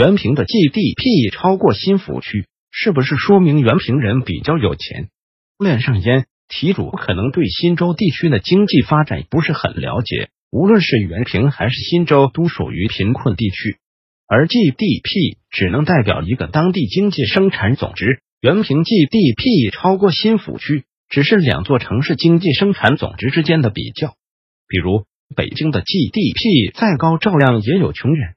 原平的 GDP 超过新府区，是不是说明原平人比较有钱？恋上烟，题主可能对新州地区的经济发展不是很了解。无论是原平还是新州，都属于贫困地区，而 GDP 只能代表一个当地经济生产总值。原平 GDP 超过新府区，只是两座城市经济生产总值之间的比较。比如北京的 GDP 再高，照样也有穷人。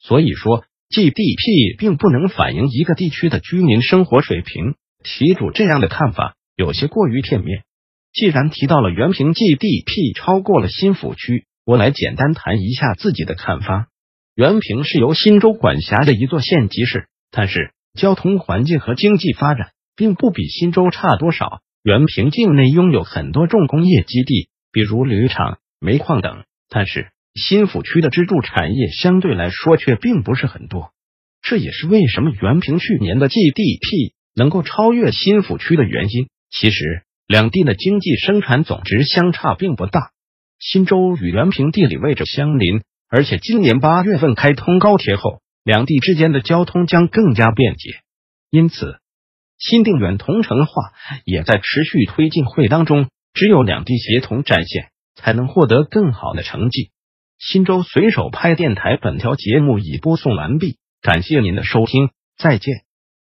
所以说。GDP 并不能反映一个地区的居民生活水平，题主这样的看法有些过于片面。既然提到了原平 GDP 超过了新府区，我来简单谈一下自己的看法。原平是由新州管辖的一座县级市，但是交通环境和经济发展并不比新州差多少。原平境内拥有很多重工业基地，比如铝厂、煤矿等，但是。新府区的支柱产业相对来说却并不是很多，这也是为什么原平去年的 GDP 能够超越新府区的原因。其实，两地的经济生产总值相差并不大。新州与原平地理位置相邻，而且今年八月份开通高铁后，两地之间的交通将更加便捷。因此，新定远同城化也在持续推进会当中。只有两地协同战线，才能获得更好的成绩。新州随手拍电台，本条节目已播送完毕，感谢您的收听，再见。